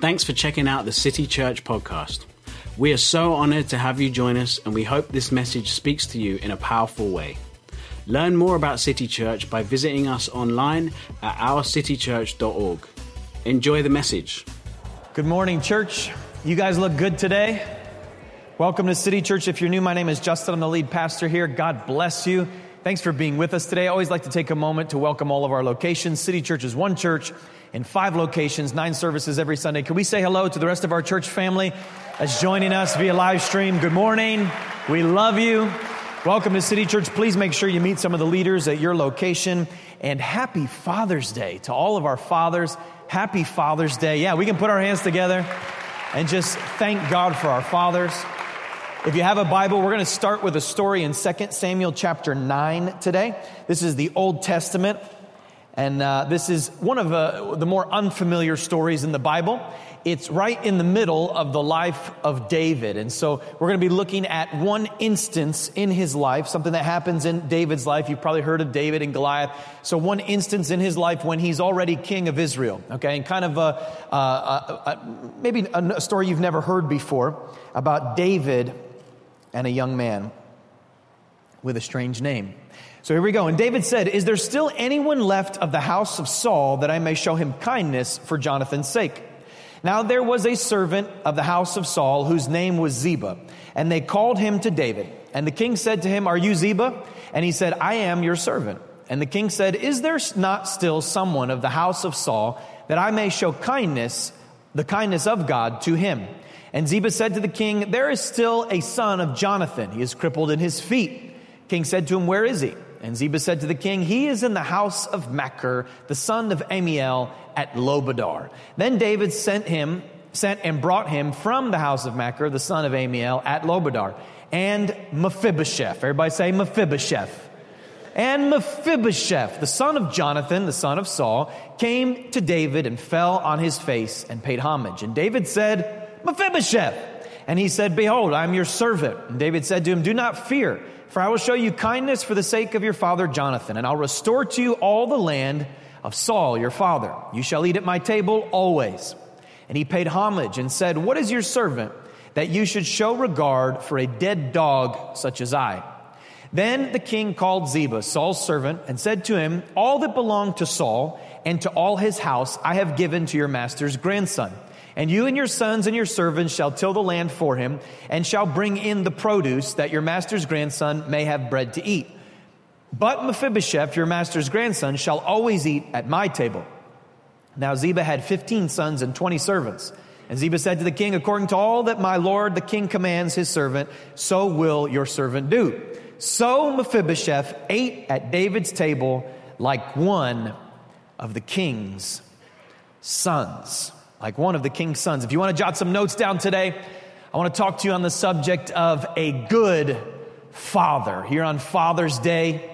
Thanks for checking out the City Church podcast. We are so honored to have you join us, and we hope this message speaks to you in a powerful way. Learn more about City Church by visiting us online at ourcitychurch.org. Enjoy the message. Good morning, church. You guys look good today. Welcome to City Church. If you're new, my name is Justin. I'm the lead pastor here. God bless you. Thanks for being with us today. I always like to take a moment to welcome all of our locations. City Church is one church in five locations, nine services every Sunday. Can we say hello to the rest of our church family that's joining us via live stream? Good morning. We love you. Welcome to City Church. Please make sure you meet some of the leaders at your location. And happy Father's Day to all of our fathers. Happy Father's Day. Yeah, we can put our hands together and just thank God for our fathers. If you have a Bible, we're going to start with a story in 2 Samuel chapter 9 today. This is the Old Testament. And uh, this is one of uh, the more unfamiliar stories in the Bible. It's right in the middle of the life of David. And so we're going to be looking at one instance in his life, something that happens in David's life. You've probably heard of David and Goliath. So one instance in his life when he's already king of Israel. Okay. And kind of a, a, a maybe a story you've never heard before about David and a young man with a strange name. So here we go. And David said, Is there still anyone left of the house of Saul that I may show him kindness for Jonathan's sake? Now there was a servant of the house of Saul whose name was Ziba, and they called him to David. And the king said to him, Are you Ziba? And he said, I am your servant. And the king said, Is there not still someone of the house of Saul that I may show kindness, the kindness of God to him? And Ziba said to the king, There is still a son of Jonathan. He is crippled in his feet. King said to him, Where is he? And Ziba said to the king, He is in the house of Machir, the son of Ammiel, at Lo-debar. Then David sent him, sent and brought him from the house of Machir, the son of Ammiel, at Lo-debar. And Mephibosheth, everybody say Mephibosheth. And Mephibosheth, the son of Jonathan, the son of Saul, came to David and fell on his face and paid homage. And David said, Mephibosheth. And he said, Behold, I am your servant. And David said to him, Do not fear for I will show you kindness for the sake of your father Jonathan, and I'll restore to you all the land of Saul your father. You shall eat at my table always. And he paid homage and said, What is your servant that you should show regard for a dead dog such as I? Then the king called Ziba, Saul's servant, and said to him, All that belonged to Saul and to all his house I have given to your master's grandson. And you and your sons and your servants shall till the land for him, and shall bring in the produce, that your master's grandson may have bread to eat. But Mephibosheth, your master's grandson, shall always eat at my table. Now Ziba had fifteen sons and twenty servants. And Ziba said to the king, According to all that my lord the king commands his servant, so will your servant do. So Mephibosheth ate at David's table like one of the king's sons like one of the king's sons. If you want to jot some notes down today, I want to talk to you on the subject of a good father here on Father's Day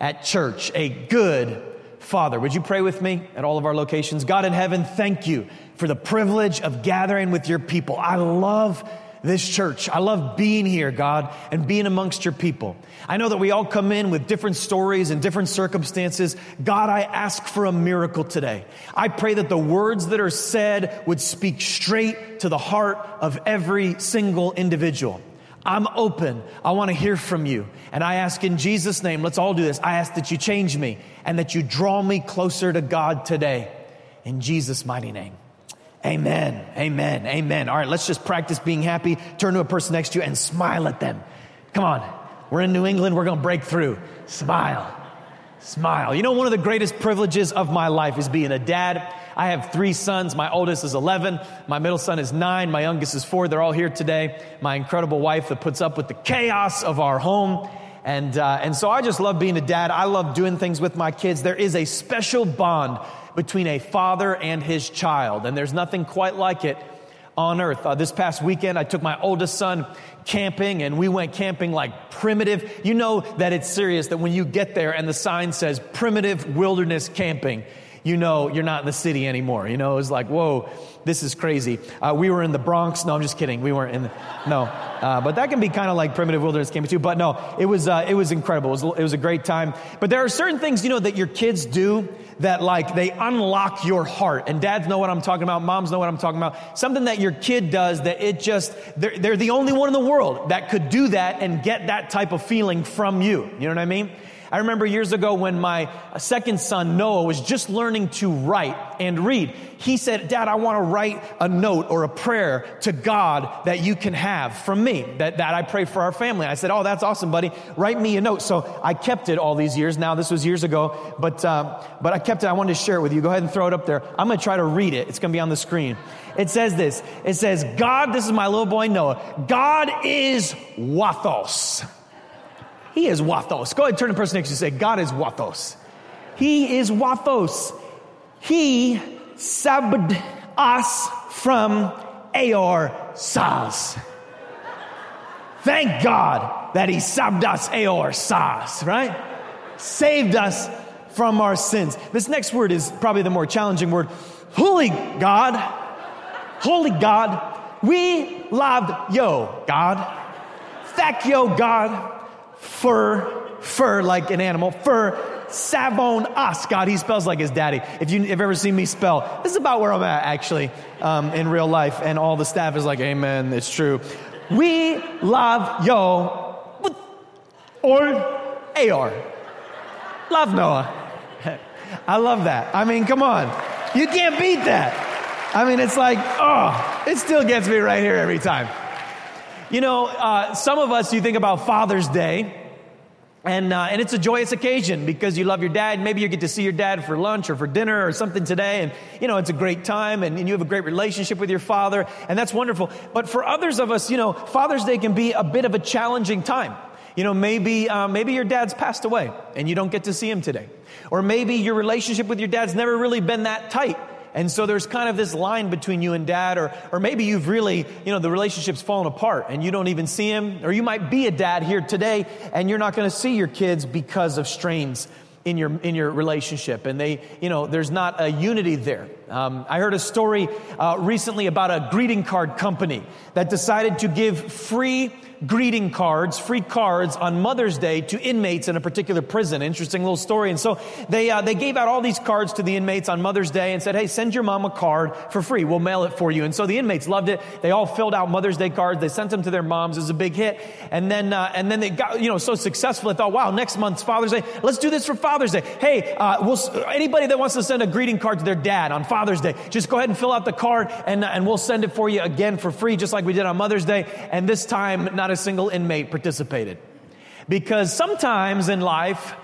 at church. A good father. Would you pray with me at all of our locations? God in heaven, thank you for the privilege of gathering with your people. I love this church. I love being here, God, and being amongst your people. I know that we all come in with different stories and different circumstances. God, I ask for a miracle today. I pray that the words that are said would speak straight to the heart of every single individual. I'm open. I want to hear from you. And I ask in Jesus' name, let's all do this. I ask that you change me and that you draw me closer to God today. In Jesus' mighty name. Amen. Amen. Amen. All right, let's just practice being happy. Turn to a person next to you and smile at them. Come on. We're in New England. We're going to break through. Smile. Smile. You know, one of the greatest privileges of my life is being a dad. I have three sons. My oldest is 11. My middle son is nine. My youngest is four. They're all here today. My incredible wife that puts up with the chaos of our home. And, uh, and so I just love being a dad. I love doing things with my kids. There is a special bond between a father and his child. And there's nothing quite like it on earth. Uh, this past weekend, I took my oldest son camping and we went camping like primitive. You know that it's serious that when you get there and the sign says primitive wilderness camping, you know you're not in the city anymore. You know, it was like, whoa, this is crazy. Uh, we were in the Bronx. No, I'm just kidding. We weren't in the, no. Uh, but that can be kind of like primitive wilderness camping too. But no, it was, uh, it was incredible. It was, it was a great time. But there are certain things, you know, that your kids do that like they unlock your heart. And dads know what I'm talking about, moms know what I'm talking about. Something that your kid does that it just, they're, they're the only one in the world that could do that and get that type of feeling from you. You know what I mean? I remember years ago when my second son, Noah, was just learning to write and read. He said, Dad, I want to write a note or a prayer to God that you can have from me, that, that I pray for our family. I said, Oh, that's awesome, buddy. Write me a note. So I kept it all these years. Now, this was years ago, but, uh, but I kept it. I wanted to share it with you. Go ahead and throw it up there. I'm going to try to read it. It's going to be on the screen. It says this It says, God, this is my little boy Noah, God is Wathos. He is Wathos. Go ahead, turn to the person next to you and say, God is Wathos. He is Wathos. He saved us from Aor Saz. Thank God that He saved us Aor Saz, right? Saved us from our sins. This next word is probably the more challenging word. Holy God, holy God, we love yo, God. Thank yo, God fur, fur like an animal, fur, savon us. God, he spells like his daddy. If you've ever seen me spell, this is about where I'm at actually um, in real life. And all the staff is like, Amen, it's true. We love yo, or AR. Love Noah. I love that. I mean, come on. You can't beat that. I mean, it's like, oh, it still gets me right here every time. You know, uh, some of us, you think about Father's Day, and, uh, and it's a joyous occasion because you love your dad. Maybe you get to see your dad for lunch or for dinner or something today. And, you know, it's a great time and, and you have a great relationship with your father. And that's wonderful. But for others of us, you know, Father's Day can be a bit of a challenging time. You know, maybe, uh, maybe your dad's passed away and you don't get to see him today. Or maybe your relationship with your dad's never really been that tight. And so there's kind of this line between you and dad, or, or maybe you've really, you know, the relationship's fallen apart and you don't even see him. Or you might be a dad here today and you're not going to see your kids because of strains in your in your relationship and they you know there's not a unity there um, i heard a story uh, recently about a greeting card company that decided to give free greeting cards, free cards on Mother's Day to inmates in a particular prison. Interesting little story. And so they, uh, they gave out all these cards to the inmates on Mother's Day and said, hey, send your mom a card for free. We'll mail it for you. And so the inmates loved it. They all filled out Mother's Day cards. They sent them to their moms. It was a big hit. And then, uh, and then they got, you know, so successful. They thought, wow, next month's Father's Day. Let's do this for Father's Day. Hey, uh, we'll, anybody that wants to send a greeting card to their dad on Father's Day, just go ahead and fill out the card and, and we'll send it for you again for free, just like we did on Mother's Day. And this time, not a single inmate participated. Because sometimes in life,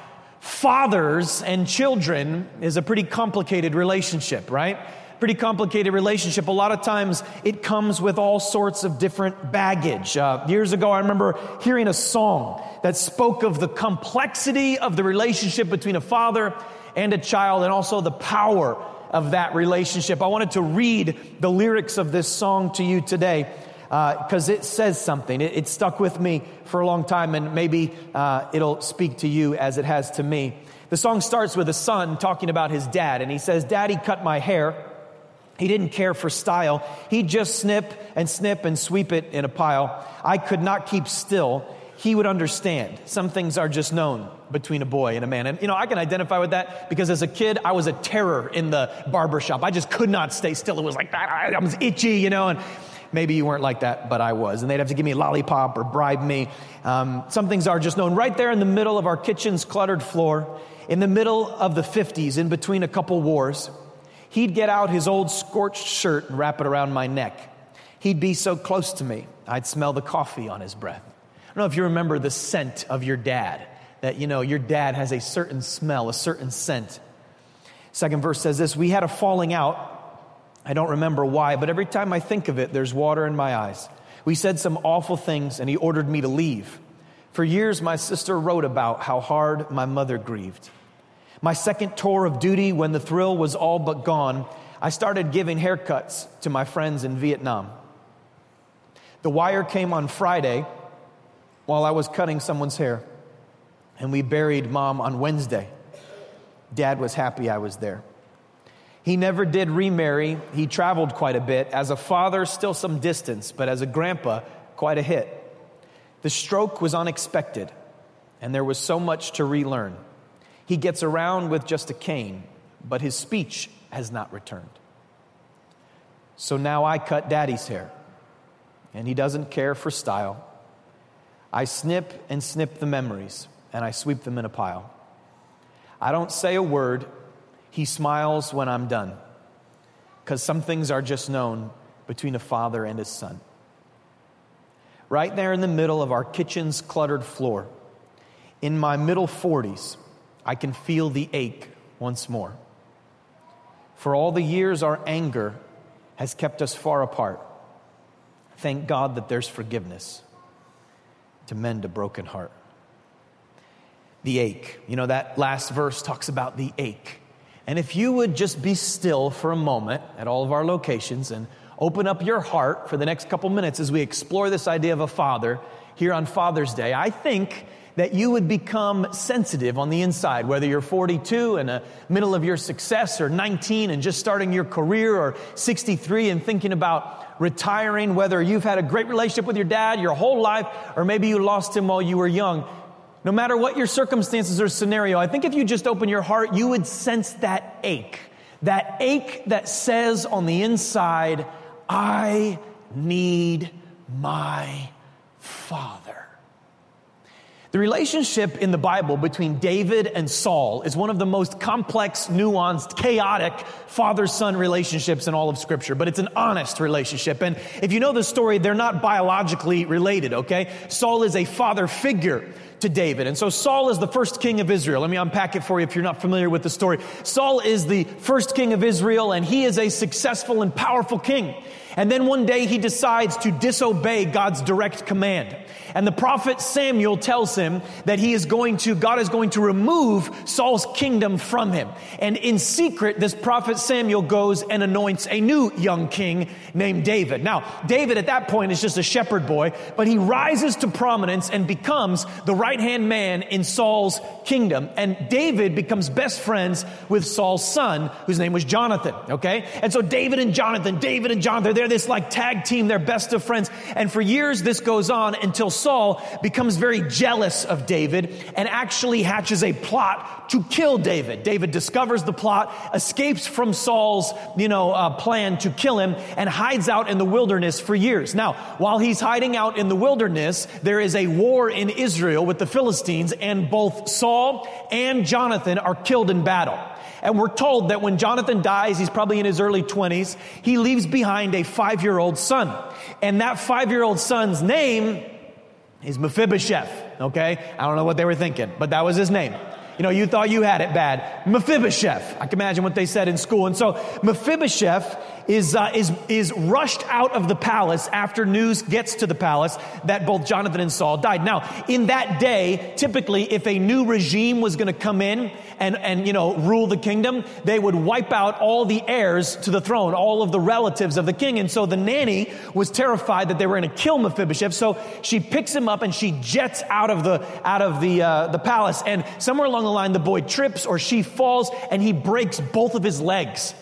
fathers and children is a pretty complicated relationship, right? Pretty complicated relationship. A lot of times it comes with all sorts of different baggage. Uh, years ago, I remember hearing a song that spoke of the complexity of the relationship between a father and a child and also the power of that relationship. I wanted to read the lyrics of this song to you today because uh, it says something. It, it, stuck with me for a long time, and maybe uh, it'll speak to you as it has to me. The song starts with a son talking about his dad, and he says, Daddy cut my hair. He didn't care for style. He'd just snip and snip and sweep it in a pile. I could not keep still. He would understand. Some things are just known between a boy and a man. And, you know, I can identify with that because as a kid, I was a terror in the barber shop. I just could not stay still. It was like that. I was itchy, you know, and Maybe you weren't like that, but I was. And they'd have to give me a lollipop or bribe me. Um, some things are just known right there in the middle of our kitchen's cluttered floor, in the middle of the 50s, in between a couple wars. He'd get out his old scorched shirt and wrap it around my neck. He'd be so close to me, I'd smell the coffee on his breath. I don't know if you remember the scent of your dad, that, you know, your dad has a certain smell, a certain scent. Second verse says this We had a falling out I don't remember why, but every time I think of it, there's water in my eyes. We said some awful things, and he ordered me to leave. For years, my sister wrote about how hard my mother grieved. My second tour of duty, when the thrill was all but gone, I started giving haircuts to my friends in Vietnam. The wire came on Friday while I was cutting someone's hair, and we buried mom on Wednesday. Dad was happy I was there. He never did remarry. He traveled quite a bit. As a father, still some distance, but as a grandpa, quite a hit. The stroke was unexpected, and there was so much to relearn. He gets around with just a cane, but his speech has not returned. So now I cut daddy's hair, and he doesn't care for style. I snip and snip the memories, and I sweep them in a pile. I don't say a word, he smiles when I'm done, because some things are just known between a father and his son. Right there in the middle of our kitchen's cluttered floor, in my middle 40s, I can feel the ache once more. For all the years our anger has kept us far apart, thank God that there's forgiveness to mend a broken heart. The ache. You know, that last verse talks about the ache. And if you would just be still for a moment at all of our locations and open up your heart for the next couple minutes as we explore this idea of a father here on Father's Day, I think that you would become sensitive on the inside, whether you're 42 and the middle of your success, or 19 and just starting your career, or 63 and thinking about retiring, whether you've had a great relationship with your dad your whole life, or maybe you lost him while you were young. No matter what your circumstances or scenario, I think if you just open your heart, you would sense that ache. That ache that says on the inside, I need my Father. The relationship in the Bible between David and Saul is one of the most complex, nuanced, chaotic father son relationships in all of Scripture, but it's an honest relationship. And if you know the story, they're not biologically related, okay? Saul is a father figure to David. And so Saul is the first king of Israel. Let me unpack it for you if you're not familiar with the story. Saul is the first king of Israel, and he is a successful and powerful king. And then one day he decides to disobey God's direct command. And the prophet Samuel tells him that he is going to, God is going to remove Saul's kingdom from him. And in secret, this prophet Samuel goes and anoints a new young king named David. Now, David at that point is just a shepherd boy, but he rises to prominence and becomes the right hand man in Saul's kingdom. And David becomes best friends with Saul's son, whose name was Jonathan. Okay? And so David and Jonathan, David and Jonathan, they're this like tag team, they're best of friends. And for years, this goes on until Saul becomes very jealous of David and actually hatches a plot to kill David. David discovers the plot, escapes from Saul's, you know, uh, plan to kill him and hides out in the wilderness for years. Now, while he's hiding out in the wilderness, there is a war in Israel with the Philistines and both Saul and Jonathan are killed in battle. And we're told that when Jonathan dies, he's probably in his early 20s, he leaves behind a five year old son. And that five year old son's name is Mephibosheth. Okay? I don't know what they were thinking, but that was his name. You know, you thought you had it bad. Mephibosheth. I can imagine what they said in school. And so Mephibosheth is, uh, is, is rushed out of the palace after news gets to the palace that both Jonathan and Saul died. Now, in that day, typically, if a new regime was going to come in and, and, you know, rule the kingdom, they would wipe out all the heirs to the throne, all of the relatives of the king. And so the nanny was terrified that they were going to kill Mephibosheth. So she picks him up and she jets out of the, out of the, uh, the palace. And somewhere along the line, the boy trips or she falls and he breaks both of his legs.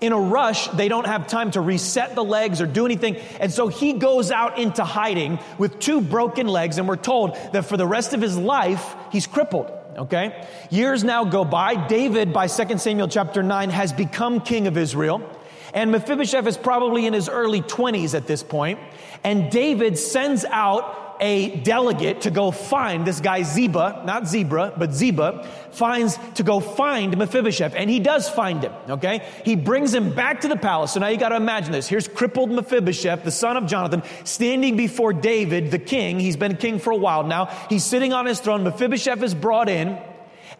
In a rush, they don't have time to reset the legs or do anything. And so he goes out into hiding with two broken legs. And we're told that for the rest of his life, he's crippled. Okay? Years now go by. David, by 2 Samuel chapter 9, has become king of Israel. And Mephibosheth is probably in his early 20s at this point. And David sends out a delegate to go find this guy Ziba, not zebra, but Ziba, finds to go find Mephibosheth. And he does find him, okay? He brings him back to the palace. So now you got to imagine this. Here's crippled Mephibosheth, the son of Jonathan, standing before David, the king. He's been king for a while now. He's sitting on his throne. Mephibosheth is brought in.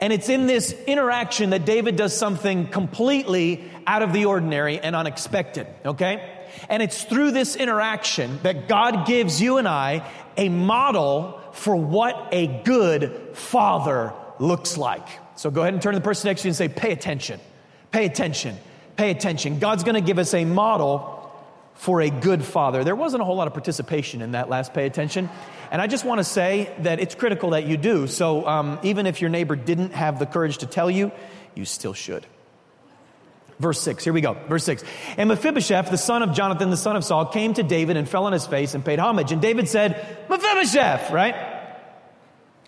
And it's in this interaction that David does something completely out of the ordinary and unexpected, okay? And it's through this interaction that God gives you and I a model for what a good father looks like. So go ahead and turn to the person next to you and say, pay attention. Pay attention. Pay attention. God's going to give us a model for a good father. There wasn't a whole lot of participation in that last pay attention. And I just want to say that it's critical that you do. So um, even if your neighbor didn't have the courage to tell you, you still should. Verse 6, here we go. Verse 6. And Mephibosheth, the son of Jonathan, the son of Saul, came to David and fell on his face and paid homage. And David said, Mephibosheth, right?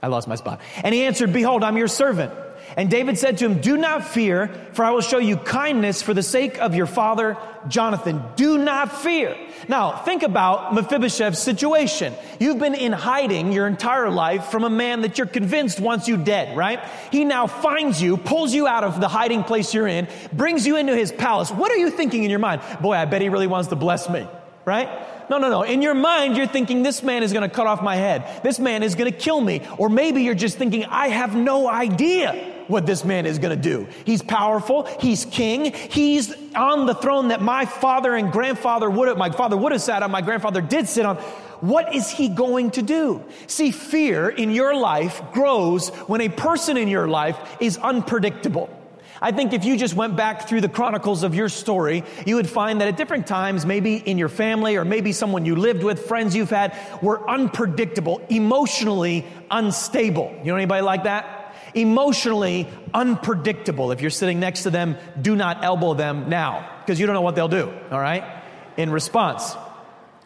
I lost my spot. And he answered, Behold, I'm your servant. And David said to him, Do not fear, for I will show you kindness for the sake of your father Jonathan. Do not fear. Now, think about Mephibosheth's situation. You've been in hiding your entire life from a man that you're convinced wants you dead, right? He now finds you, pulls you out of the hiding place you're in, brings you into his palace. What are you thinking in your mind? Boy, I bet he really wants to bless me, right? No, no, no. In your mind, you're thinking, this man is going to cut off my head. This man is going to kill me. Or maybe you're just thinking, I have no idea what this man is going to do. He's powerful. He's king. He's on the throne that my father and grandfather would have, my father would have sat on, my grandfather did sit on. What is he going to do? See, fear in your life grows when a person in your life is unpredictable. I think if you just went back through the chronicles of your story, you would find that at different times, maybe in your family or maybe someone you lived with, friends you've had, were unpredictable, emotionally unstable. You know anybody like that? Emotionally unpredictable. If you're sitting next to them, do not elbow them now because you don't know what they'll do, all right? In response,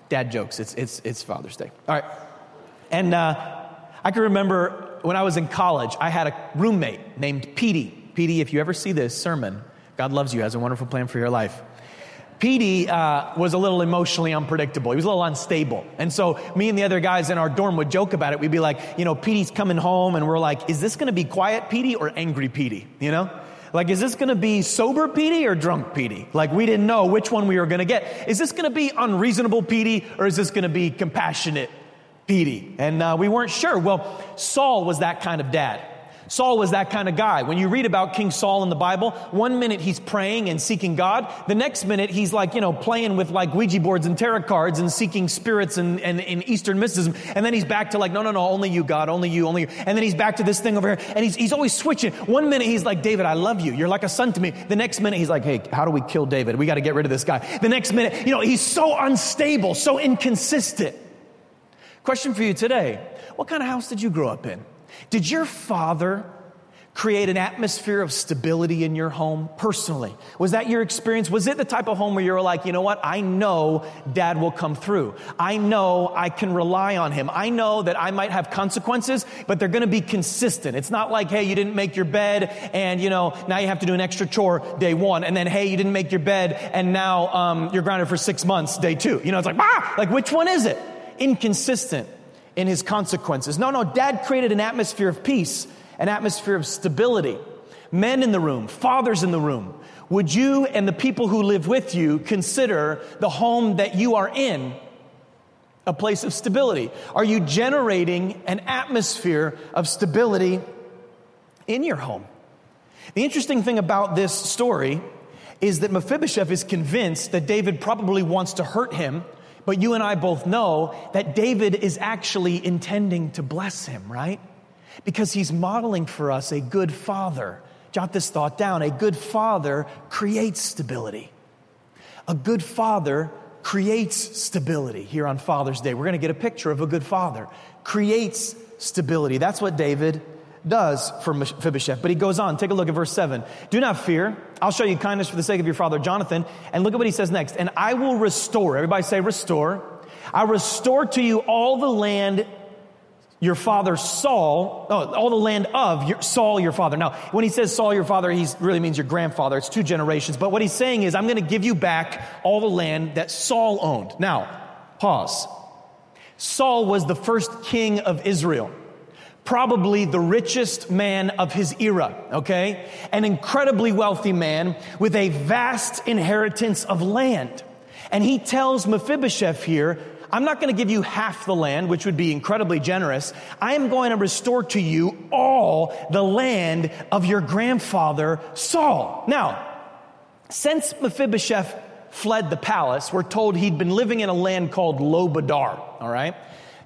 dad jokes. It's, it's, it's Father's Day. All right. And uh, I can remember when I was in college, I had a roommate named Petey. Petey, if you ever see this sermon, God loves you, has a wonderful plan for your life. Petey uh, was a little emotionally unpredictable. He was a little unstable. And so me and the other guys in our dorm would joke about it. We'd be like, you know, Petey's coming home, and we're like, is this going to be quiet Petey or angry Petey? You know? Like, is this going to be sober Petey or drunk Petey? Like, we didn't know which one we were going to get. Is this going to be unreasonable Petey or is this going to be compassionate Petey? And uh, we weren't sure. Well, Saul was that kind of dad. Saul was that kind of guy. When you read about King Saul in the Bible, one minute he's praying and seeking God. The next minute he's like, you know, playing with like Ouija boards and tarot cards and seeking spirits and, and, and Eastern mysticism. And then he's back to like, no, no, no, only you, God, only you, only you. And then he's back to this thing over here. And he's, he's always switching. One minute he's like, David, I love you. You're like a son to me. The next minute he's like, hey, how do we kill David? We got to get rid of this guy. The next minute, you know, he's so unstable, so inconsistent. Question for you today. What kind of house did you grow up in? Did your father create an atmosphere of stability in your home personally? Was that your experience? Was it the type of home where you're like, you know what? I know dad will come through. I know I can rely on him. I know that I might have consequences, but they're going to be consistent. It's not like, hey, you didn't make your bed and, you know, now you have to do an extra chore day one. And then, hey, you didn't make your bed and now um, you're grounded for six months day two. You know, it's like, ah, like which one is it? Inconsistent in his consequences. No, no, dad created an atmosphere of peace an atmosphere of stability. Men in the room, fathers in the room, would you and the people who live with you consider the home that you are in a place of stability? Are you generating an atmosphere of stability in your home? The interesting thing about this story is that Mephibosheth is convinced that David probably wants to hurt him, but you and I both know that David is actually intending to bless him, right? because he's modeling for us a good father. Jot this thought down. A good father creates stability. A good father creates stability here on Father's Day. We're going to get a picture of a good father. Creates stability. That's what David does for Mephibosheth. But he goes on. Take a look at verse 7. Do not fear. I'll show you kindness for the sake of your father Jonathan. And look at what he says next. And I will restore. Everybody say restore. I restore to you all the land your father Saul, oh, all the land of your, Saul, your father. Now, when he says Saul, your father, he really means your grandfather. It's two generations. But what he's saying is, I'm going to give you back all the land that Saul owned. Now, pause. Saul was the first king of Israel. Probably the richest man of his era, okay? An incredibly wealthy man with a vast inheritance of land. And he tells Mephibosheth here, I'm not going to give you half the land, which would be incredibly generous. I am going to restore to you all the land of your grandfather Saul. Now, since Mephibosheth fled the palace, we're told he'd been living in a land called Lo-debar, all right?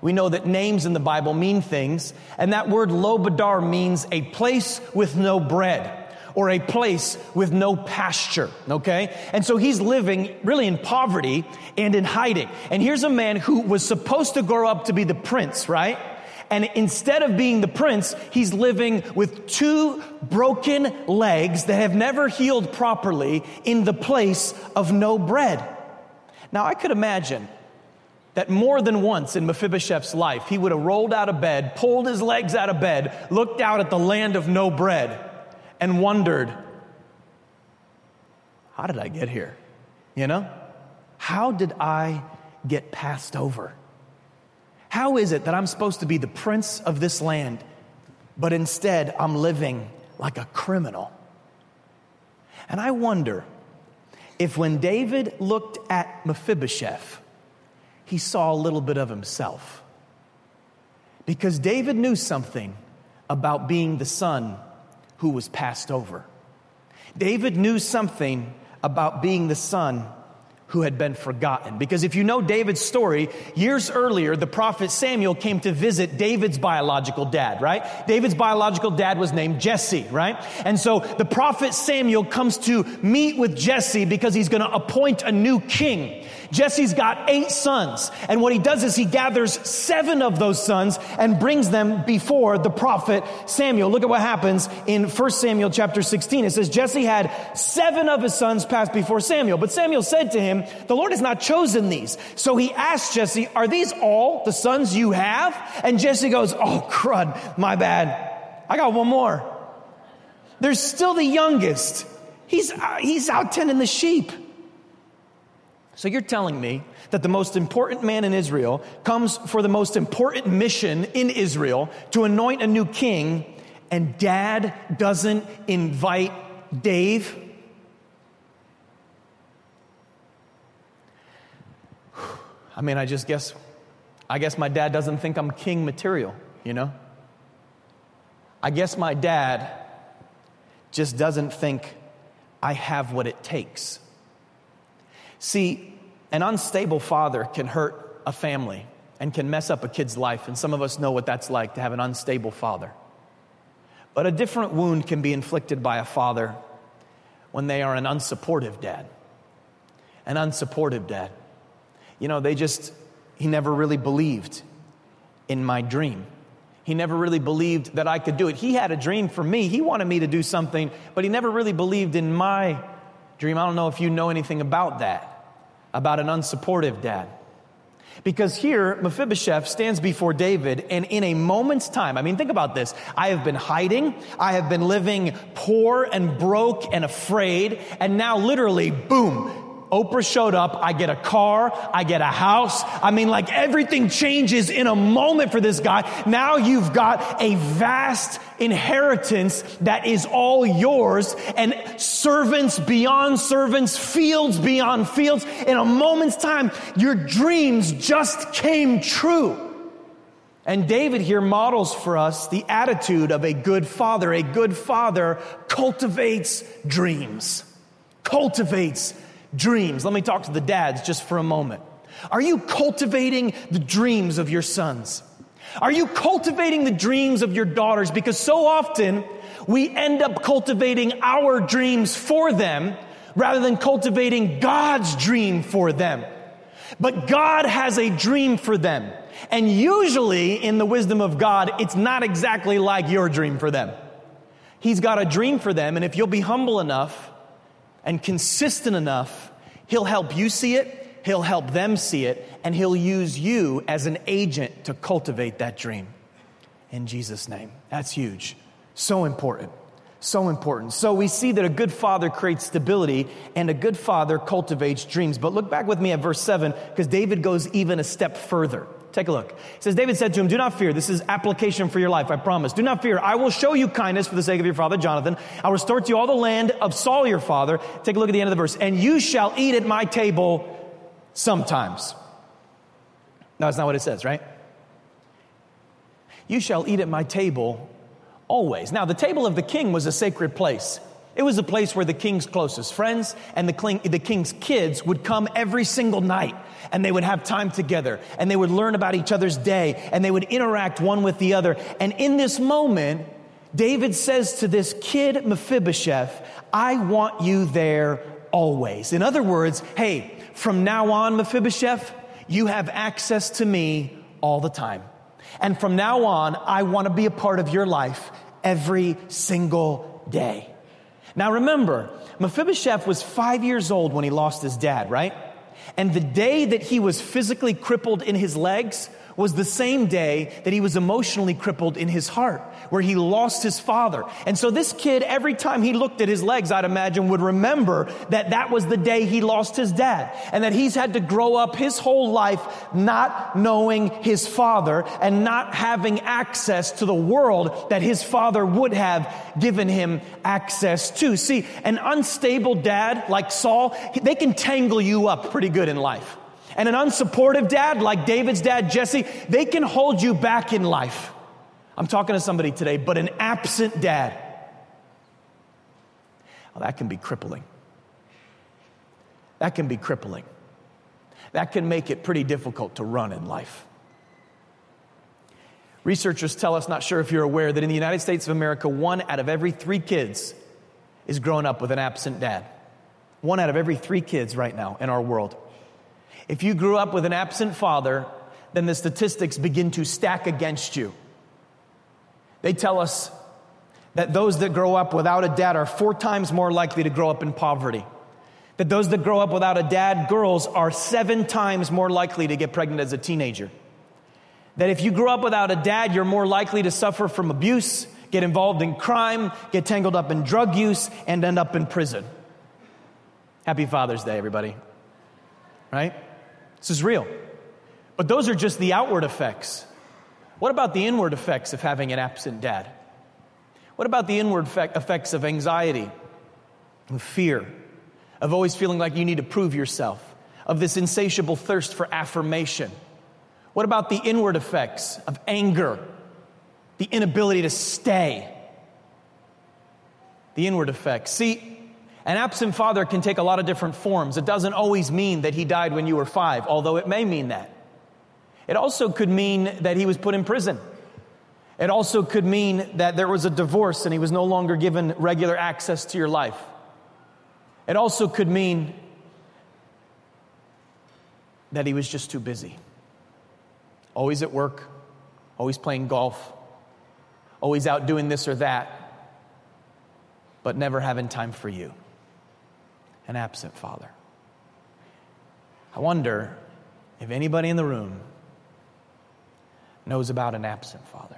We know that names in the Bible mean things, and that word Lo-debar means a place with no bread or a place with no pasture, okay? And so he's living really in poverty and in hiding. And here's a man who was supposed to grow up to be the prince, right? And instead of being the prince, he's living with two broken legs that have never healed properly in the place of no bread. Now, I could imagine that more than once in Mephibosheth's life, he would have rolled out of bed, pulled his legs out of bed, looked out at the land of no bread, and wondered, how did I get here? You know? How did I get passed over? How is it that I'm supposed to be the prince of this land, but instead I'm living like a criminal? And I wonder if when David looked at Mephibosheth, he saw a little bit of himself. Because David knew something about being the son who was passed over. David knew something about being the son who had been forgotten. Because if you know David's story, years earlier, the prophet Samuel came to visit David's biological dad, right? David's biological dad was named Jesse, right? And so the prophet Samuel comes to meet with Jesse because he's going to appoint a new king. Jesse's got eight sons. And what he does is he gathers seven of those sons and brings them before the prophet Samuel. Look at what happens in 1 Samuel chapter 16. It says, Jesse had seven of his sons pass before Samuel. But Samuel said to him, The Lord has not chosen these. So he asked Jesse, Are these all the sons you have? And Jesse goes, Oh, crud, my bad. I got one more. There's still the youngest. He's, uh, he's out tending the sheep. So you're telling me that the most important man in Israel comes for the most important mission in Israel to anoint a new king, and dad doesn't invite Dave? I mean, I just guess, I guess my dad doesn't think I'm king material, you know? I guess my dad just doesn't think I have what it takes. See, an unstable father can hurt a family and can mess up a kid's life, and some of us know what that's like to have an unstable father. But a different wound can be inflicted by a father when they are an unsupportive dad. An unsupportive dad. You know, they just, he never really believed in my dream. He never really believed that I could do it. He had a dream for me. He wanted me to do something, but he never really believed in my dream. I don't know if you know anything about that about an unsupportive dad. Because here, Mephibosheth stands before David, and in a moment's time, I mean, think about this. I have been hiding, I have been living poor and broke and afraid, and now literally, boom, Oprah showed up. I get a car. I get a house. I mean, like everything changes in a moment for this guy. Now you've got a vast inheritance that is all yours and servants beyond servants, fields beyond fields. In a moment's time, your dreams just came true. And David here models for us the attitude of a good father. A good father cultivates dreams, cultivates dreams. Let me talk to the dads just for a moment. Are you cultivating the dreams of your sons? Are you cultivating the dreams of your daughters? Because so often we end up cultivating our dreams for them rather than cultivating God's dream for them. But God has a dream for them. And usually in the wisdom of God, it's not exactly like your dream for them. He's got a dream for them. And if you'll be humble enough and consistent enough, He'll help you see it, He'll help them see it, and He'll use you as an agent to cultivate that dream. In Jesus' name. That's huge. So important. So important. So we see that a good father creates stability and a good father cultivates dreams. But look back with me at verse 7 because David goes even a step further. Take a look. It says, David said to him, Do not fear. This is application for your life, I promise. Do not fear. I will show you kindness for the sake of your father, Jonathan. I'll restore to you all the land of Saul, your father. Take a look at the end of the verse. And you shall eat at my table sometimes. No, that's not what it says, right? You shall eat at my table always. Now, the table of the king was a sacred place. It was a place where the king's closest friends and the, the king's kids would come every single night and they would have time together and they would learn about each other's day and they would interact one with the other. And in this moment, David says to this kid Mephibosheth, I want you there always. In other words, hey, from now on, Mephibosheth, you have access to me all the time. And from now on, I want to be a part of your life every single day. Now remember, Mephibosheth was five years old when he lost his dad, right? And the day that he was physically crippled in his legs was the same day that he was emotionally crippled in his heart, where he lost his father. And so this kid, every time he looked at his legs, I'd imagine would remember that that was the day he lost his dad and that he's had to grow up his whole life not knowing his father and not having access to the world that his father would have given him access to. See, an unstable dad like Saul, they can tangle you up pretty good in life. And an unsupportive dad like David's dad, Jesse, they can hold you back in life. I'm talking to somebody today, but an absent dad, well, that can be crippling. That can be crippling. That can make it pretty difficult to run in life. Researchers tell us, not sure if you're aware, that in the United States of America, one out of every three kids is growing up with an absent dad. One out of every three kids right now in our world. If you grew up with an absent father, then the statistics begin to stack against you. They tell us that those that grow up without a dad are four times more likely to grow up in poverty. That those that grow up without a dad, girls, are seven times more likely to get pregnant as a teenager. That if you grew up without a dad, you're more likely to suffer from abuse, get involved in crime, get tangled up in drug use, and end up in prison. Happy Father's Day, everybody. Right? This is real. But those are just the outward effects. What about the inward effects of having an absent dad? What about the inward effects of anxiety, of fear, of always feeling like you need to prove yourself, of this insatiable thirst for affirmation? What about the inward effects of anger, the inability to stay? The inward effects. See, an absent father can take a lot of different forms. It doesn't always mean that he died when you were five, although it may mean that. It also could mean that he was put in prison. It also could mean that there was a divorce and he was no longer given regular access to your life. It also could mean that he was just too busy. Always at work, always playing golf, always out doing this or that, but never having time for you an absent father. I wonder if anybody in the room knows about an absent father.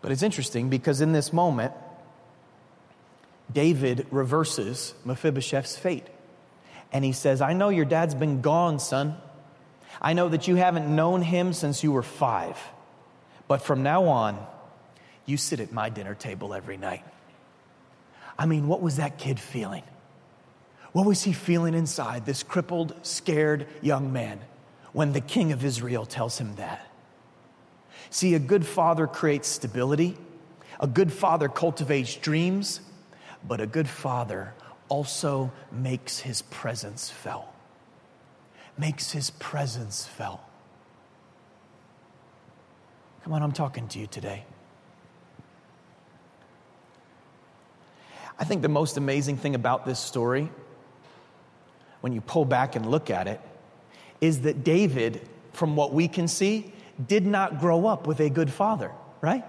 But it's interesting because in this moment, David reverses Mephibosheth's fate. And he says, I know your dad's been gone, son. I know that you haven't known him since you were five. But from now on, you sit at my dinner table every night. I mean, what was that kid feeling? What was he feeling inside, this crippled, scared young man, when the king of Israel tells him that? See, a good father creates stability, a good father cultivates dreams, but a good father also makes his presence felt. Makes his presence felt. Come on, I'm talking to you today. I think the most amazing thing about this story, when you pull back and look at it, is that David, from what we can see, did not grow up with a good father, right?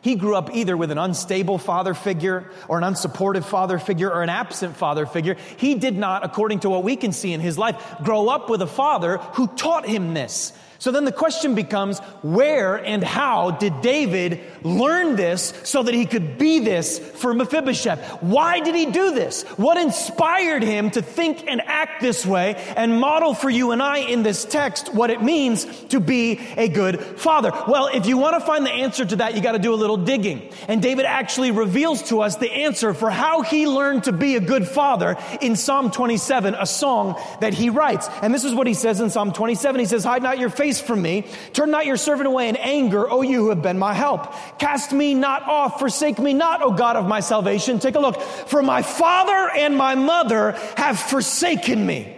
He grew up either with an unstable father figure or an unsupportive father figure or an absent father figure. He did not, according to what we can see in his life, grow up with a father who taught him this. So then the question becomes where and how did David learn this so that he could be this for Mephibosheth? Why did he do this? What inspired him to think and act this way and model for you and I in this text what it means to be a good father? Well, if you want to find the answer to that, you got to do a little digging. And David actually reveals to us the answer for how he learned to be a good father in Psalm 27, a song that he writes. And this is what he says in Psalm 27. He says, hide not your face from me. Turn not your servant away in anger, O you who have been my help. Cast me not off, forsake me not, O God of my salvation. Take a look. For my father and my mother have forsaken me.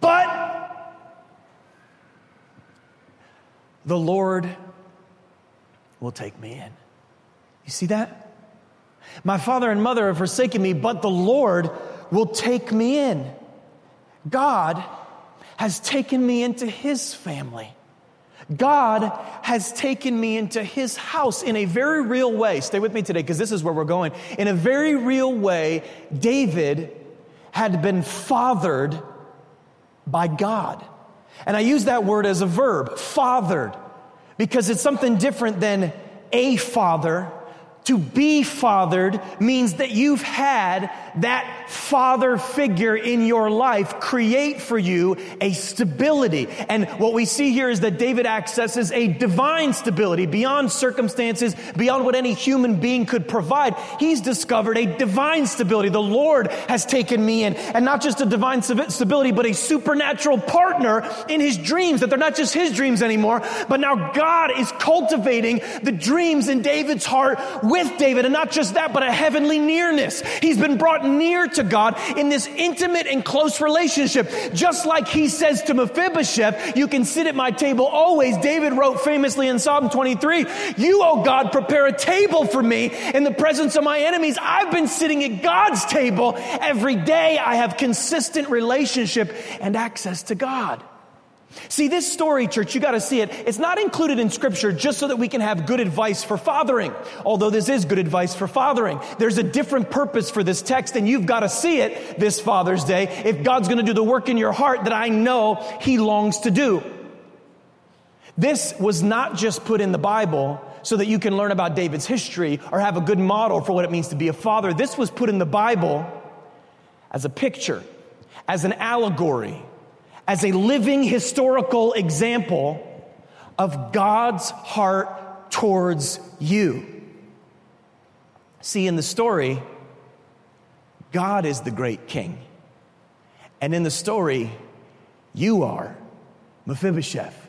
But the Lord will take me in. You see that? My father and mother have forsaken me, but the Lord will take me in. God has taken me into his family. God has taken me into his house in a very real way. Stay with me today because this is where we're going. In a very real way, David had been fathered by God. And I use that word as a verb, fathered, because it's something different than a father to be fathered means that you've had that father figure in your life create for you a stability. And what we see here is that David accesses a divine stability beyond circumstances, beyond what any human being could provide. He's discovered a divine stability. The Lord has taken me in, and not just a divine stability, but a supernatural partner in his dreams, that they're not just his dreams anymore, but now God is cultivating the dreams in David's heart with David. And not just that, but a heavenly nearness. He's been brought near to God in this intimate and close relationship. Just like he says to Mephibosheth, you can sit at my table always. David wrote famously in Psalm 23, you, oh God, prepare a table for me in the presence of my enemies. I've been sitting at God's table every day. I have consistent relationship and access to God. See, this story, church, you got to see it. It's not included in scripture just so that we can have good advice for fathering. Although this is good advice for fathering. There's a different purpose for this text and you've got to see it this Father's Day if God's going to do the work in your heart that I know He longs to do. This was not just put in the Bible so that you can learn about David's history or have a good model for what it means to be a father. This was put in the Bible as a picture, as an allegory as a living historical example of God's heart towards you. See, in the story, God is the great king. And in the story, you are Mephibosheth.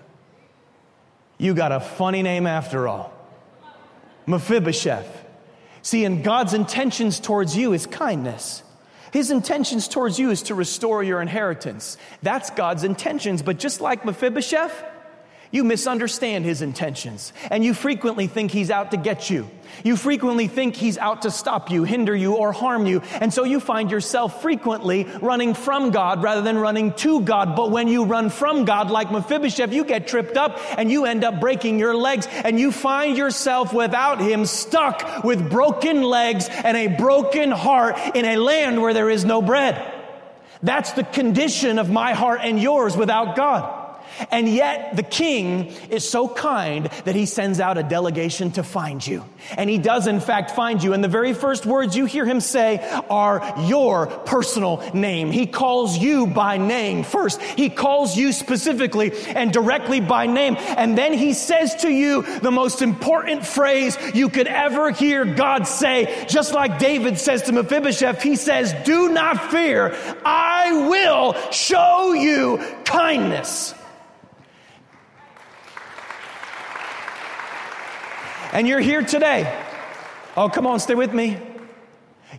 You got a funny name after all Mephibosheth. See, and God's intentions towards you is kindness. His intentions towards you is to restore your inheritance. That's God's intentions. But just like Mephibosheth, you misunderstand his intentions and you frequently think he's out to get you. You frequently think he's out to stop you, hinder you, or harm you. And so you find yourself frequently running from God rather than running to God. But when you run from God, like Mephibosheth, you get tripped up and you end up breaking your legs and you find yourself without him stuck with broken legs and a broken heart in a land where there is no bread. That's the condition of my heart and yours without God. And yet the king is so kind that he sends out a delegation to find you. And he does in fact find you. And the very first words you hear him say are your personal name. He calls you by name first. He calls you specifically and directly by name. And then he says to you the most important phrase you could ever hear God say, just like David says to Mephibosheth. He says, do not fear. I will show you kindness. And you're here today. Oh, come on, stay with me.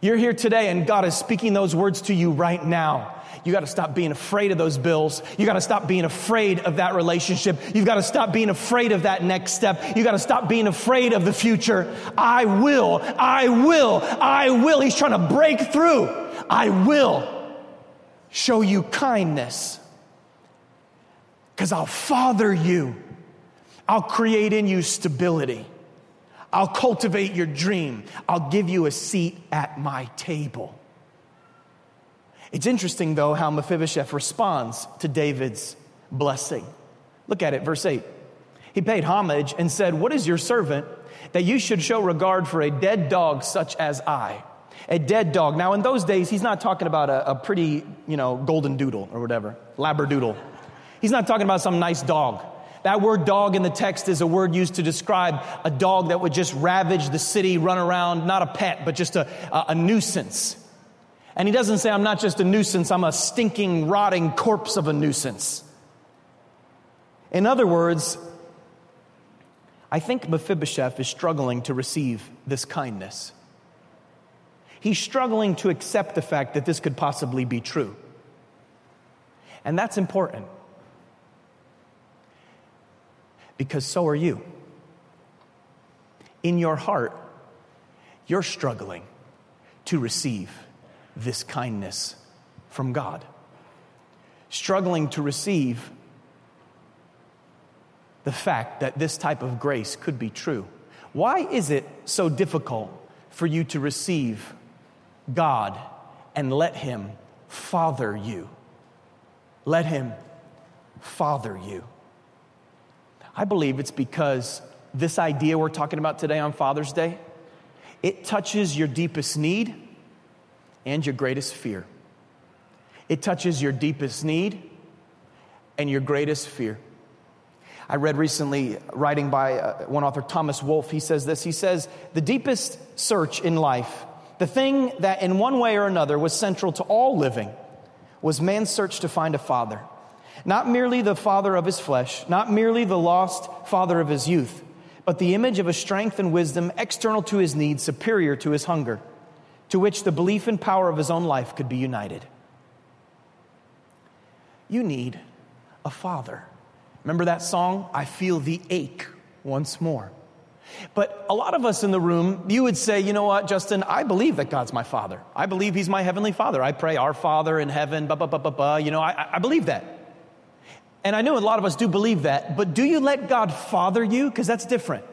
You're here today, and God is speaking those words to you right now. You got to stop being afraid of those bills. You got to stop being afraid of that relationship. You've got to stop being afraid of that next step. You got to stop being afraid of the future. I will, I will, I will. He's trying to break through. I will show you kindness because I'll father you. I'll create in you stability. I'll cultivate your dream. I'll give you a seat at my table. It's interesting, though, how Mephibosheth responds to David's blessing. Look at it, verse 8. He paid homage and said, What is your servant that you should show regard for a dead dog such as I? A dead dog. Now, in those days, he's not talking about a, a pretty, you know, golden doodle or whatever, labradoodle. He's not talking about some nice dog. That word dog in the text is a word used to describe a dog that would just ravage the city, run around, not a pet, but just a, a, a nuisance. And he doesn't say, I'm not just a nuisance, I'm a stinking, rotting corpse of a nuisance. In other words, I think Mephibosheth is struggling to receive this kindness. He's struggling to accept the fact that this could possibly be true. And that's important. Because so are you. In your heart, you're struggling to receive this kindness from God, struggling to receive the fact that this type of grace could be true. Why is it so difficult for you to receive God and let Him father you? Let Him father you? I believe it's because this idea we're talking about today on Father's Day, it touches your deepest need and your greatest fear. It touches your deepest need and your greatest fear. I read recently, writing by uh, one author, Thomas Wolfe, he says this. He says, The deepest search in life, the thing that in one way or another was central to all living, was man's search to find a father. Not merely the father of his flesh, not merely the lost father of his youth, but the image of a strength and wisdom external to his needs, superior to his hunger, to which the belief and power of his own life could be united. You need a father. Remember that song? I feel the ache once more. But a lot of us in the room, you would say, you know what, Justin, I believe that God's my father. I believe he's my heavenly father. I pray, Our Father in heaven, ba ba ba ba ba. You know, I, I believe that. And I know a lot of us do believe that, but do you let God father you? Because that's different.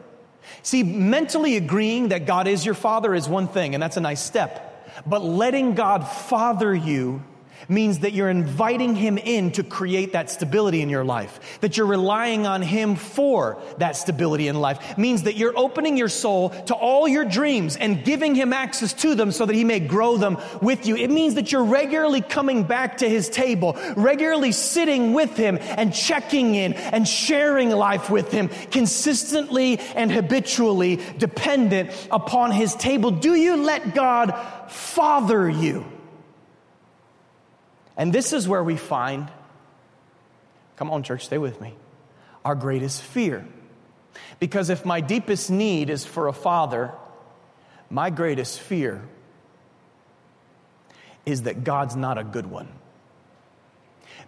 See, mentally agreeing that God is your father is one thing, and that's a nice step. But letting God father you means that you're inviting Him in to create that stability in your life, that you're relying on Him for that stability in life, means that you're opening your soul to all your dreams and giving Him access to them so that He may grow them with you. It means that you're regularly coming back to His table, regularly sitting with Him and checking in and sharing life with Him, consistently and habitually dependent upon His table. Do you let God father you? And this is where we find, come on, church, stay with me, our greatest fear. Because if my deepest need is for a father, my greatest fear is that God's not a good one.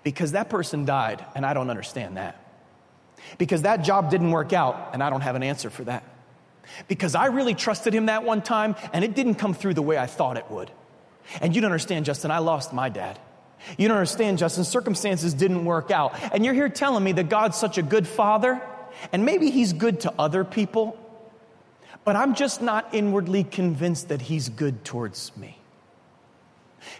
Because that person died, and I don't understand that. Because that job didn't work out, and I don't have an answer for that. Because I really trusted him that one time, and it didn't come through the way I thought it would. And you don't understand, Justin, I lost my dad. You don't understand, Justin. Circumstances didn't work out. And you're here telling me that God's such a good father, and maybe he's good to other people, but I'm just not inwardly convinced that he's good towards me.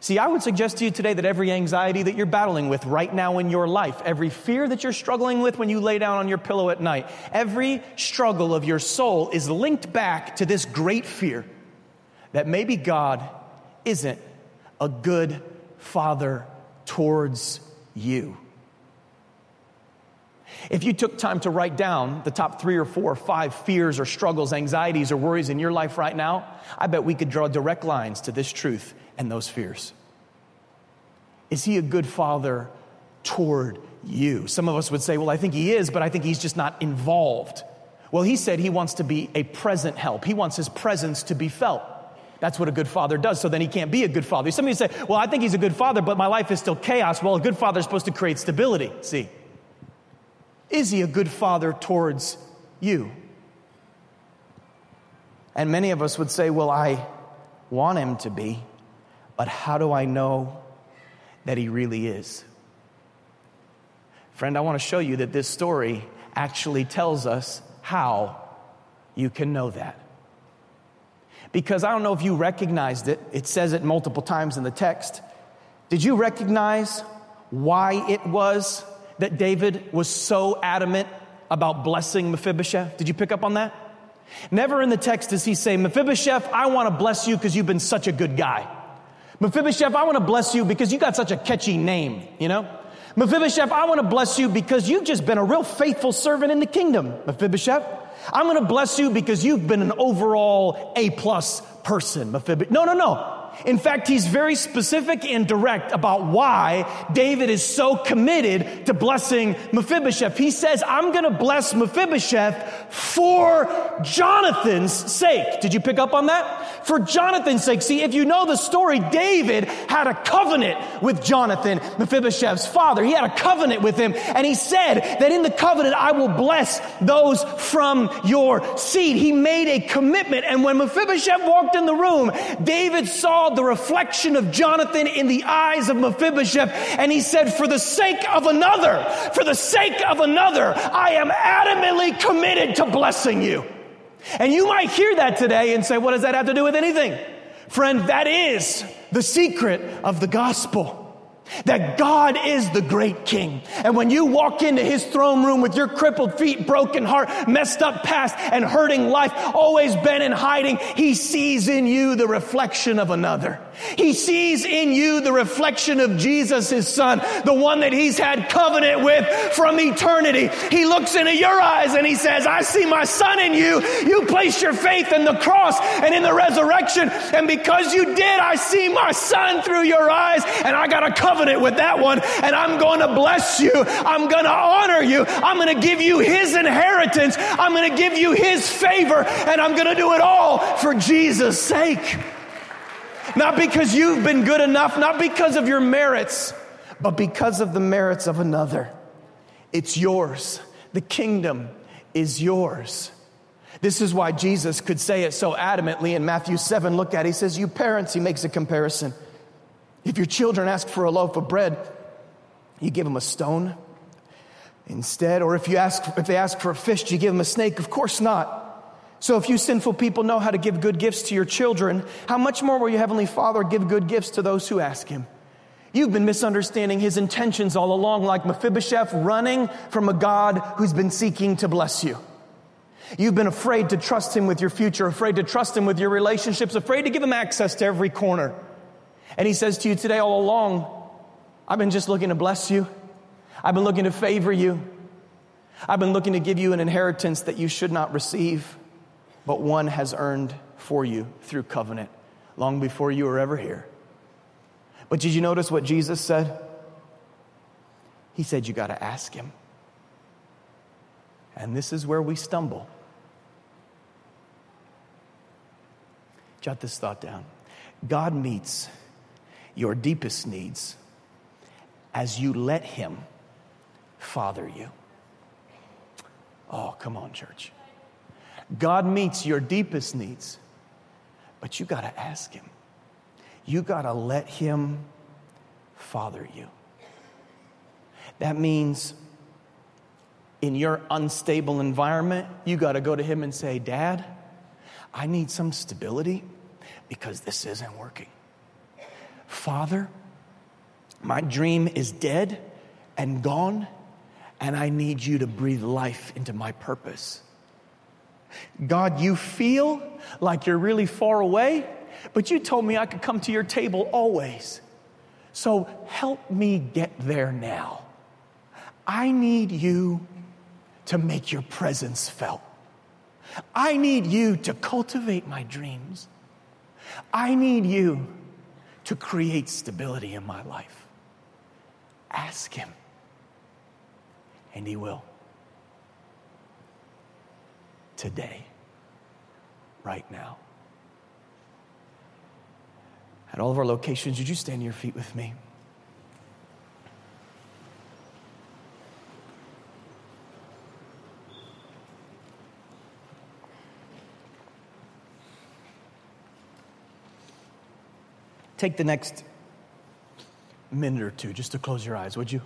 See, I would suggest to you today that every anxiety that you're battling with right now in your life, every fear that you're struggling with when you lay down on your pillow at night, every struggle of your soul is linked back to this great fear that maybe God isn't a good father towards you. If you took time to write down the top three or four or five fears or struggles, anxieties or worries in your life right now, I bet we could draw direct lines to this truth and those fears. Is he a good father toward you? Some of us would say, well, I think he is, but I think he's just not involved. Well, he said he wants to be a present help, he wants his presence to be felt. That's what a good father does. So then he can't be a good father. Some of you say, well, I think he's a good father, but my life is still chaos. Well, a good father is supposed to create stability. See, is he a good father towards you? And many of us would say, well, I want him to be, but how do I know that he really is? Friend, I want to show you that this story actually tells us how you can know that. Because I don't know if you recognized it, it says it multiple times in the text. Did you recognize why it was that David was so adamant about blessing Mephibosheth? Did you pick up on that? Never in the text does he say, Mephibosheth, I want to bless you because you've been such a good guy. Mephibosheth, I want to bless you because you got such a catchy name, you know? Mephibosheth, I want to bless you because you've just been a real faithful servant in the kingdom, Mephibosheth. I'm going to bless you because you've been an overall A plus person, Mephibosheth. No, no, no. In fact, he's very specific and direct about why David is so committed to blessing Mephibosheth. He says, I'm going to bless Mephibosheth for Jonathan's sake. Did you pick up on that? For Jonathan's sake. See, if you know the story, David had a covenant with Jonathan, Mephibosheth's father. He had a covenant with him, and he said that in the covenant, I will bless those from your seed. He made a commitment, and when Mephibosheth walked in the room, David saw saw the reflection of Jonathan in the eyes of Mephibosheth, and he said, For the sake of another, for the sake of another, I am adamantly committed to blessing you. And you might hear that today and say, What does that have to do with anything? Friend, that is the secret of the gospel. That God is the great king. And when you walk into his throne room with your crippled feet, broken heart, messed up past, and hurting life, always been in hiding, he sees in you the reflection of another. He sees in you the reflection of Jesus, his son, the one that he's had covenant with from eternity. He looks into your eyes and he says, I see my son in you. You place your faith in the cross and in the resurrection. And because you did, I see my son through your eyes. And I got a covenant with that one. And I'm going to bless you. I'm going to honor you. I'm going to give you his inheritance. I'm going to give you his favor. And I'm going to do it all for Jesus' sake. Not because you've been good enough, not because of your merits, but because of the merits of another. It's yours. The kingdom is yours. This is why Jesus could say it so adamantly in Matthew 7. Look at it. He says, You parents, he makes a comparison. If your children ask for a loaf of bread, you give them a stone instead. Or if, you ask, if they ask for a fish, do you give them a snake? Of course not. So if you sinful people know how to give good gifts to your children, how much more will your heavenly Father give good gifts to those who ask him? You've been misunderstanding his intentions all along, like Mephibosheth running from a God who's been seeking to bless you. You've been afraid to trust him with your future, afraid to trust him with your relationships, afraid to give him access to every corner. And he says to you today, all along, I've been just looking to bless you. I've been looking to favor you. I've been looking to give you an inheritance that you should not receive but one has earned for you through covenant long before you were ever here. But did you notice what Jesus said? He said, You got to ask him. And this is where we stumble. Jot this thought down God meets your deepest needs as you let Him father you. Oh, come on, church. God meets your deepest needs, but you got to ask Him. You got to let Him father you. That means in your unstable environment, you got to go to Him and say, Dad, I need some stability because this isn't working. Father, my dream is dead and gone, and I need you to breathe life into my purpose. God, you feel like you're really far away, but you told me I could come to your table always. So help me get there now. I need you to make your presence felt. I need you to cultivate my dreams. I need you to create stability in my life. Ask Him, and He will today, right now. At all of our locations, would you stand to your feet with me? Take the next minute or two just to close your eyes, would you?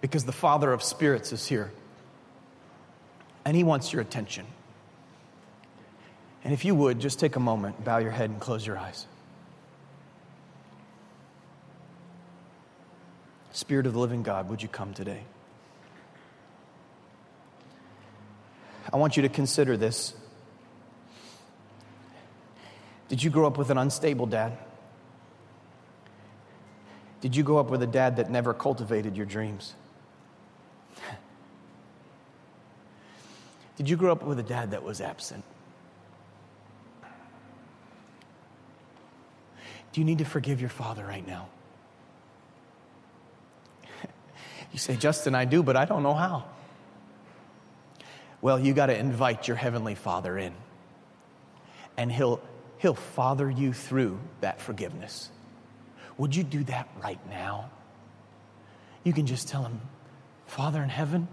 Because the Father of Spirits is here and He wants your attention. And if you would, just take a moment, bow your head, and close your eyes. Spirit of the living God, would you come today? I want you to consider this. Did you grow up with an unstable dad? Did you grow up with a dad that never cultivated your dreams? Did you grow up with a dad that was absent? Do you need to forgive your father right now? you say, Justin, I do, but I don't know how. Well, you got to invite your heavenly father in, and he'll, he'll father you through that forgiveness. Would you do that right now? You can just tell him, Father in heaven,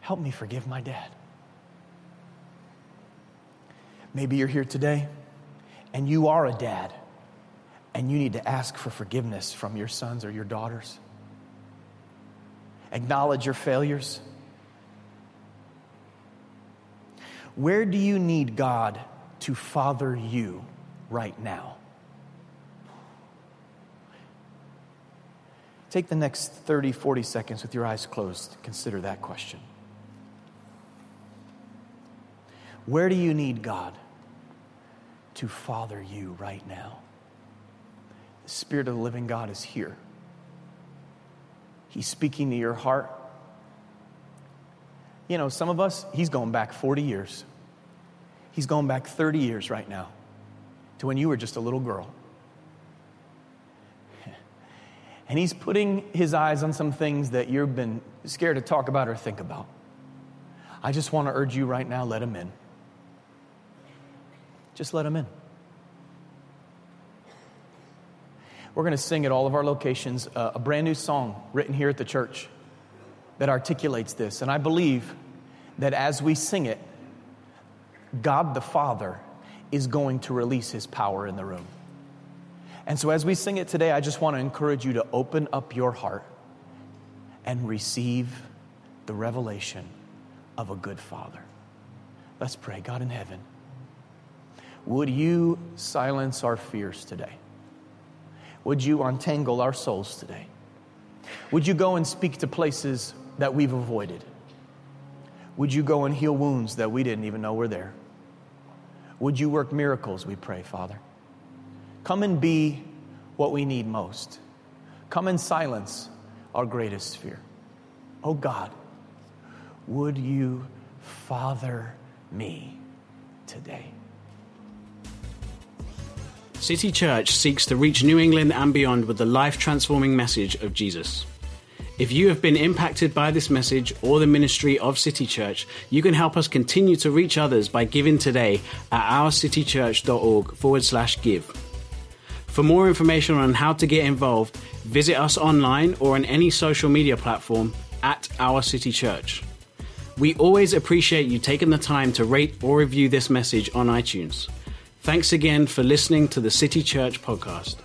help me forgive my dad. Maybe you're here today and you are a dad and you need to ask for forgiveness from your sons or your daughters. Acknowledge your failures. Where do you need God to father you right now? Take the next 30, 40 seconds with your eyes closed. Consider that question. Where do you need God to father you right now? The Spirit of the living God is here. He's speaking to your heart. You know, some of us, He's going back 40 years. He's going back 30 years right now to when you were just a little girl. And he's putting his eyes on some things that you've been scared to talk about or think about. I just want to urge you right now let him in. Just let him in. We're going to sing at all of our locations uh, a brand new song written here at the church that articulates this. And I believe that as we sing it, God the Father is going to release his power in the room. And so, as we sing it today, I just want to encourage you to open up your heart and receive the revelation of a good Father. Let's pray. God in heaven, would you silence our fears today? Would you untangle our souls today? Would you go and speak to places that we've avoided? Would you go and heal wounds that we didn't even know were there? Would you work miracles, we pray, Father? Come and be what we need most. Come and silence our greatest fear. Oh God, would you father me today? City Church seeks to reach New England and beyond with the life transforming message of Jesus. If you have been impacted by this message or the ministry of City Church, you can help us continue to reach others by giving today at ourcitychurch.org forward slash give. For more information on how to get involved, visit us online or on any social media platform at Our City Church. We always appreciate you taking the time to rate or review this message on iTunes. Thanks again for listening to the City Church podcast.